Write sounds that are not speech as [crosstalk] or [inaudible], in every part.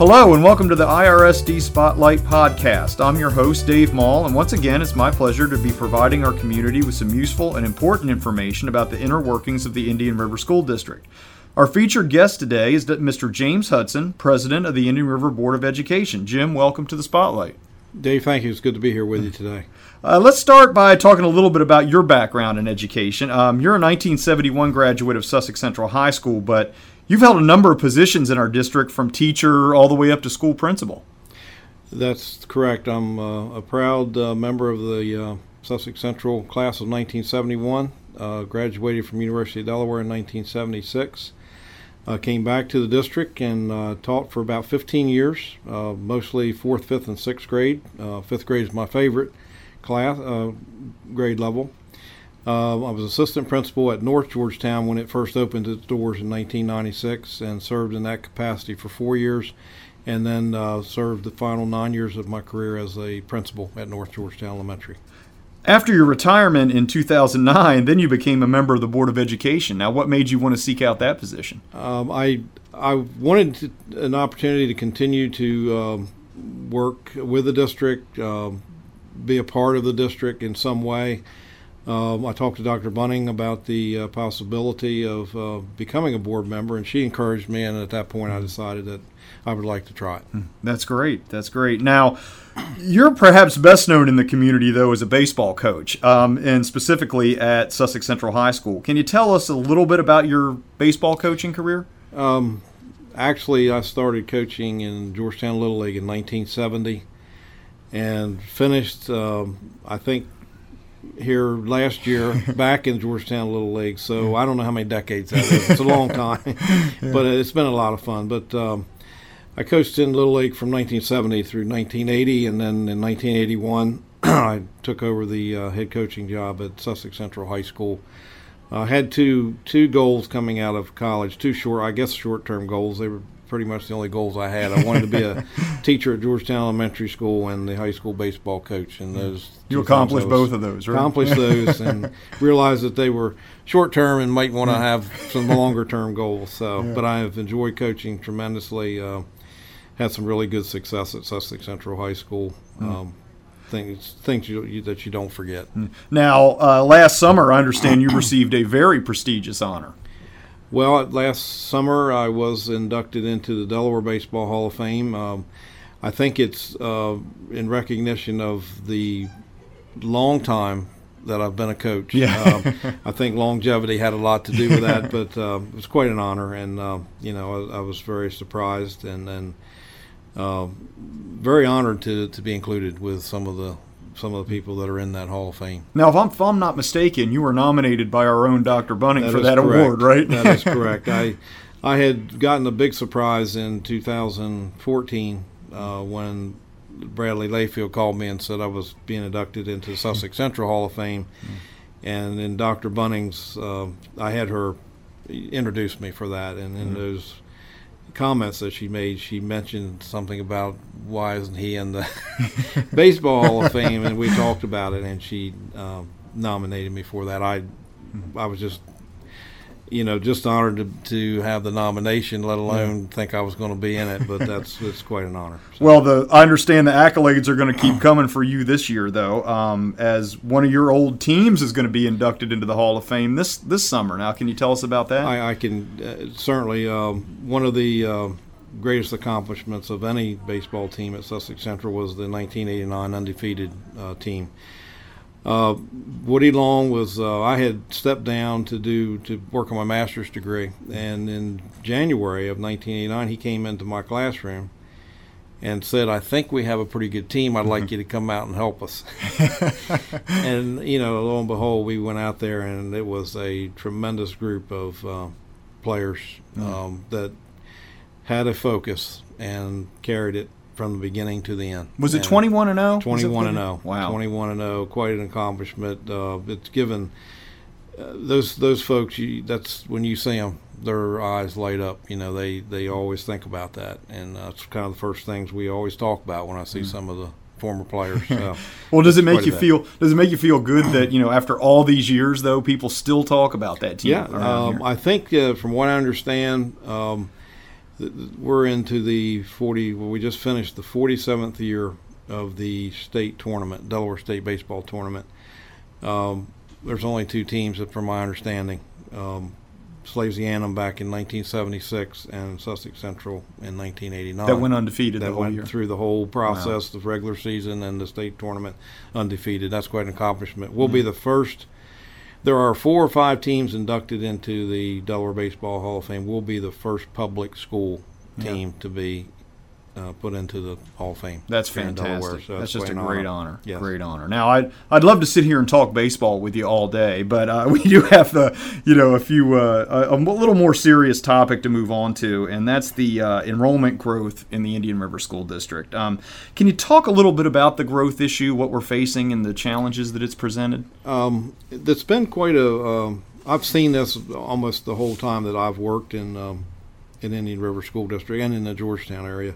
Hello, and welcome to the IRSD Spotlight Podcast. I'm your host, Dave Maull, and once again, it's my pleasure to be providing our community with some useful and important information about the inner workings of the Indian River School District. Our featured guest today is Mr. James Hudson, President of the Indian River Board of Education. Jim, welcome to the Spotlight. Dave, thank you. It's good to be here with you today. Uh, let's start by talking a little bit about your background in education. Um, you're a 1971 graduate of Sussex Central High School, but You've held a number of positions in our district from teacher all the way up to school principal. That's correct. I'm uh, a proud uh, member of the uh, Sussex Central class of 1971. Uh, graduated from University of Delaware in 1976. came back to the district and uh, taught for about 15 years, uh, mostly fourth, fifth, and sixth grade. fifth grade is my favorite class grade level. Uh, I was assistant principal at North Georgetown when it first opened its doors in 1996 and served in that capacity for four years and then uh, served the final nine years of my career as a principal at North Georgetown Elementary. After your retirement in 2009, then you became a member of the Board of Education. Now, what made you want to seek out that position? Um, I I wanted to, an opportunity to continue to um, work with the district, um, be a part of the district in some way. Um, I talked to Dr. Bunting about the uh, possibility of uh, becoming a board member, and she encouraged me. And at that point, I decided that I would like to try it. Hmm. That's great. That's great. Now, you're perhaps best known in the community, though, as a baseball coach, um, and specifically at Sussex Central High School. Can you tell us a little bit about your baseball coaching career? Um, actually, I started coaching in Georgetown Little League in 1970 and finished, um, I think, here last year [laughs] back in Georgetown Little League. So I don't know how many decades that is. It's a long [laughs] time, but it's been a lot of fun. But um, I coached in Little League from 1970 through 1980, and then in 1981 [clears throat] I took over the uh, head coaching job at Sussex Central High School. I uh, had two two goals coming out of college, two short, I guess, short term goals. They were pretty much the only goals I had. I wanted to be a [laughs] teacher at Georgetown Elementary School and the high school baseball coach. And those you accomplished both of those, right? Accomplished [laughs] those, and realized that they were short term and might want to have some longer term goals. So, yeah. but I have enjoyed coaching tremendously. Uh, had some really good success at Sussex Central High School. Mm. Um, things things you, you, that you don't forget. Hmm. Now, uh, last summer, I understand you [clears throat] received a very prestigious honor. Well, last summer I was inducted into the Delaware Baseball Hall of Fame. Um, I think it's uh, in recognition of the long time that I've been a coach. Yeah. um, I think longevity had a lot to do with that, [laughs] but uh, it was quite an honor, and uh, you know I, I, was very surprised and and uh, very honored to to be included with some of the some of the people that are in that Hall of Fame. Now, if I'm, if I'm not mistaken, you were nominated by our own Dr. Bunting that for that correct. award, right? that is [laughs] correct. I I had gotten a big surprise in 2014 uh, when Bradley Layfield called me and said I was being inducted into Sussex Central Hall of Fame, and in Dr. Bunting's, uh, I had her introduce me for that, and in mm-hmm. those comments that she made, she mentioned something about why isn't he in the [laughs] Baseball Hall of Fame, and we talked about it, and she um, nominated me for that. I I was just you know, just honored to, to have the nomination, let alone yeah. think I was going to be in it. But that's [laughs] it's quite an honor. So. Well, the I understand the accolades are going to keep coming for you this year, though, um, as one of your old teams is going to be inducted into the Hall of Fame this this summer. Now, can you tell us about that? I, I can uh, certainly. Um, one of the uh, greatest accomplishments of any baseball team at Sussex Central was the 1989 undefeated uh, team. Uh, Woody Long was uh, I had stepped down to do to work on my master's degree, and in January of 1989 he came into my classroom and said, "I think we have a pretty good team. I'd like mm-hmm. you to come out and help us." [laughs] and you know, lo and behold, we went out there, and it was a tremendous group of uh, players mm-hmm. um, that had a focus and carried it from the beginning to the end. Was it 21 and 0? 21 and 0. Wow. 21 and 0, quite an accomplishment. Uh, it's given uh, those those folks you, that's when you see them their eyes light up you know they they always think about that and that's kind of the first things we always talk about when i see mm. some of the former players so [laughs] well does it make you feel does it make you feel good that you know after all these years though people still talk about that team yeah um, i think uh, from what i understand um, we're into the 40. Well, we just finished the 47th year of the state tournament, Delaware State baseball tournament. Um, there's only two teams, from my understanding. Um, back in 1976 and Sussex Central in 1989. That went undefeated. That went year. through the whole process, wow. the regular season and the state tournament, undefeated. That's quite an accomplishment. We'll mm-hmm. be the first. There are four or five teams inducted into the Delaware Baseball Hall of Fame. We'll be the first public school team yeah. to be uh, put into the Hall of Fame. That's fantastic. So that's, that's just a great honor. honor. Yes. Great honor. Now, I'd I'd love to sit here and talk baseball with you all day, but uh, [laughs] we do have the you know a few uh, a, a, little more serious topic to move on to, and that's the uh, enrollment growth in the Indian River School District. Um, can you talk a little bit about the growth issue, what we're facing, and the challenges that it's presented? Um, it's been quite a. Um, I've seen this almost the whole time that I've worked in um, in Indian River School District and in the Georgetown area.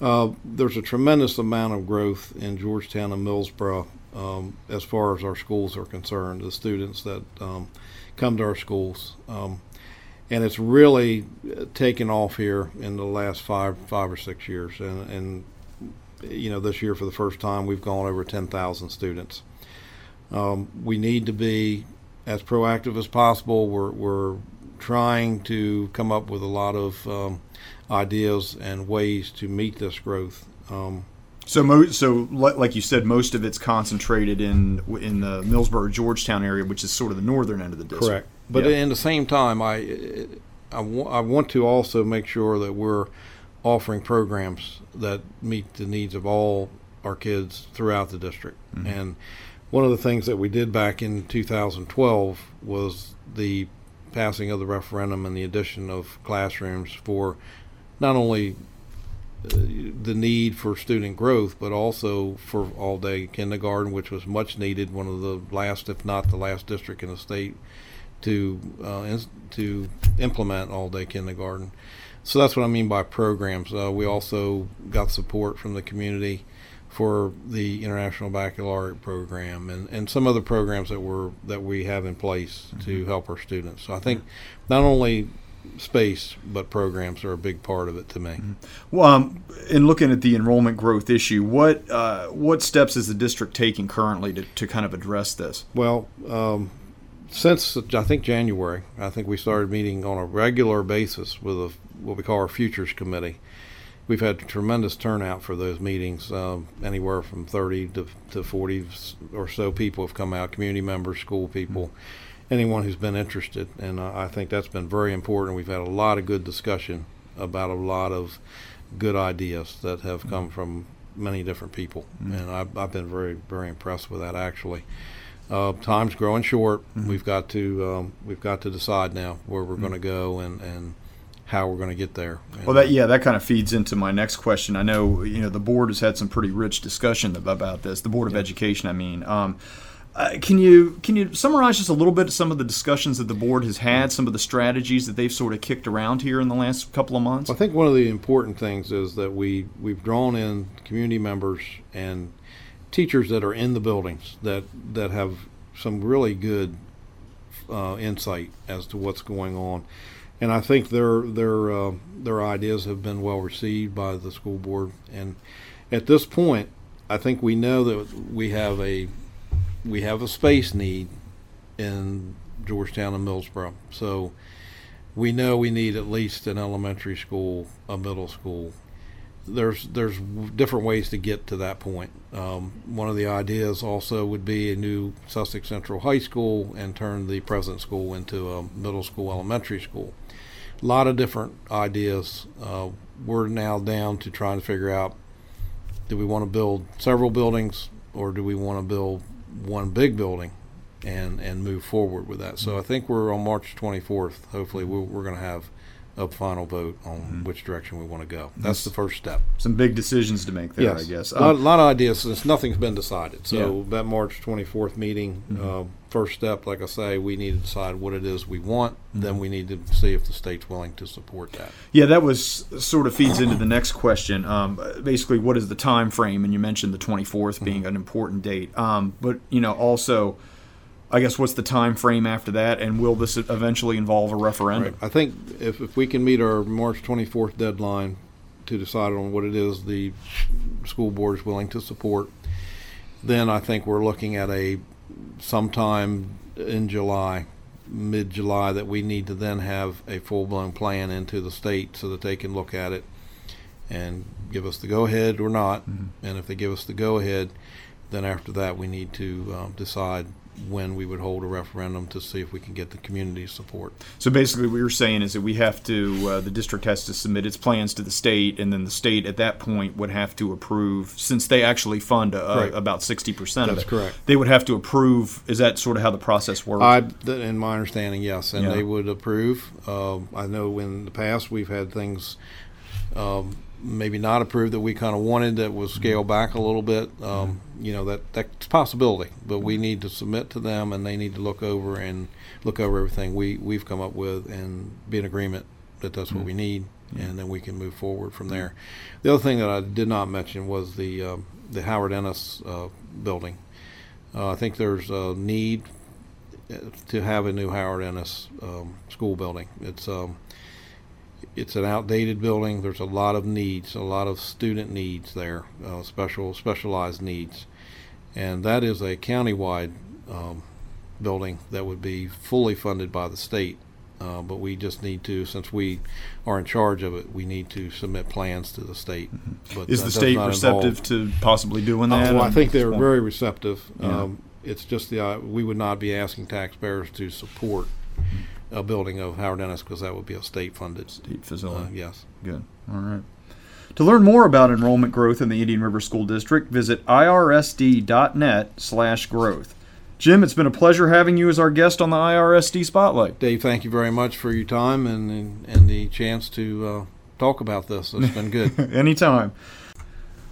Uh, there's a tremendous amount of growth in Georgetown and Millsboro um, as far as our schools are concerned, the students that um, come to our schools. Um, and it's really taken off here in the last five, five or six years. And, and you know, this year for the first time, we've gone over 10,000 students. Um, we need to be as proactive as possible. We're, we're trying to come up with a lot of um, ideas and ways to meet this growth. Um, so, mo- so like you said, most of it's concentrated in in the Millsboro Georgetown area, which is sort of the northern end of the district. Correct. But yeah. in the same time, I I, w- I want to also make sure that we're offering programs that meet the needs of all our kids throughout the district. Mm-hmm. And one of the things that we did back in 2012 was the passing of the referendum and the addition of classrooms for not only uh, the need for student growth, but also for all day kindergarten, which was much needed. One of the last, if not the last, district in the state to uh, to implement all day kindergarten. So that's what I mean by programs. Uh, we also got support from the community for the International Baccalaureate program and, and some other programs that were that we have in place mm-hmm. to help our students. So I think not only space, but programs are a big part of it to me. Mm-hmm. Well, um, in looking at the enrollment growth issue, what uh, what steps is the district taking currently to, to kind of address this? Well, um, since I think January, I think we started meeting on a regular basis with a, what we call our futures committee we've had tremendous turnout for those meetings. Uh, anywhere from 30 to, to 40 or so people have come out, community members, school people, mm-hmm. anyone who's been interested. And uh, I think that's been very important. We've had a lot of good discussion about a lot of good ideas that have come mm-hmm. from many different people. Mm-hmm. And I've, I've been very, very impressed with that actually. Uh, time's growing short. Mm-hmm. We've got to um, we've got to decide now where we're mm-hmm. going to go and, and how we're going to get there. well, that yeah, that kind of feeds into my next question. I know you know the board has had some pretty rich discussion about this. The board of yeah. education, I mean. Um, uh, can you can you summarize just a little bit of some of the discussions that the board has had, some of the strategies that they've sort of kicked around here in the last couple of months? I think one of the important things is that we we've drawn in community members and teachers that are in the buildings that that have some really good uh, insight as to what's going on and I think their their uh, their ideas have been well received by the school board. And at this point, I think we know that we have a we have a space need in Georgetown and Millsboro. So we know we need at least an elementary school, a middle school. There's there's different ways to get to that point. Um, one of the ideas also would be a new Sussex Central High School and turn the present school into a middle school, elementary school a lot of different ideas. Uh, we're now down to trying to figure out do we want to build several buildings or do we want to build one big building and and move forward with that. So I think we're on March 24th. Hopefully we we are going to have a final vote on mm-hmm. which direction we want to go. That's the first step. Some big decisions to make there, yes. I guess. A lot, um, lot, of ideas since nothing's been decided. So yeah. that March 24th meeting, mm-hmm. uh, first step, like I say, we need to decide what it is we want. Mm-hmm. Then we need to see if the state's willing to support that. Yeah, that was sort of feeds into the next question. Um, basically, what is the time frame? And you mentioned the 24th being mm-hmm. an important date. Um, but you know, also I guess what's the time frame after that, and will this eventually involve a referendum? Right. I think if, if we can meet our March 24th deadline to decide on what it is the school board is willing to support, then I think we're looking at a sometime in July, mid July, that we need to then have a full blown plan into the state so that they can look at it and give us the go ahead or not. Mhm. And if they give us the go ahead, then after that we need to um, decide when we would hold a referendum to see if we can get the community support. So basically, what you're saying is that we have to, uh, the district has to submit its plans to the state, and then the state at that point would have to approve, since they actually fund uh, Right. about 60% of That's it. correct. They would have to approve. Is that sort of how the process works? I, in my understanding, yes, and Yeah. they would approve. Um, I know in the past we've had things um, maybe not approved that we kind of wanted that was scaled back a little bit. Um, you know that that's a possibility, but we need to submit to them, and they need to look over and look over everything we we've come up with and be in agreement that that's what we need, and then we can move forward from there. The other thing that I did not mention was the um, the Howard Ennis uh, building. Uh, I think there's a need to have a new Howard Ennis um, school building. It's um, it's an outdated building. There's a lot of needs, a lot of student needs there, uh, special specialized needs, and that is a countywide um, building that would be fully funded by the state. Uh, but we just need to, since we are in charge of it, we need to submit plans to the state. But is the state receptive involve- to possibly doing that? well, I think they're very receptive. Yeah. Um, it's just the uh, we would not be asking taxpayers to support a building of Howard Ennis because that would be a state funded. state Uh, facility. yes. Good. All right. To learn more about enrollment growth in the Indian River School District, visit irsd.net/growth. Jim, it's been a pleasure having you as our guest on the IRSD Spotlight. Dave, thank you very much for your time and and, and the chance to uh, talk about this. It's been good. [laughs] Anytime.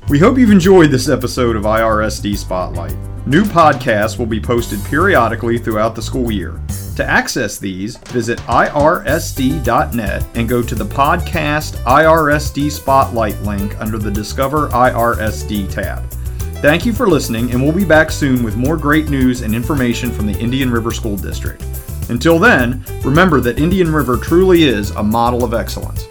We hope you've enjoyed this episode of IRSD Spotlight. New podcasts will be posted periodically throughout the school year. To access these, visit irsd.net and go to the podcast IRSD Spotlight link under the Discover IRSD tab. Thank you for listening, and we'll be back soon with more great news and information from the Indian River School District. Until then, remember that Indian River truly is a model of excellence.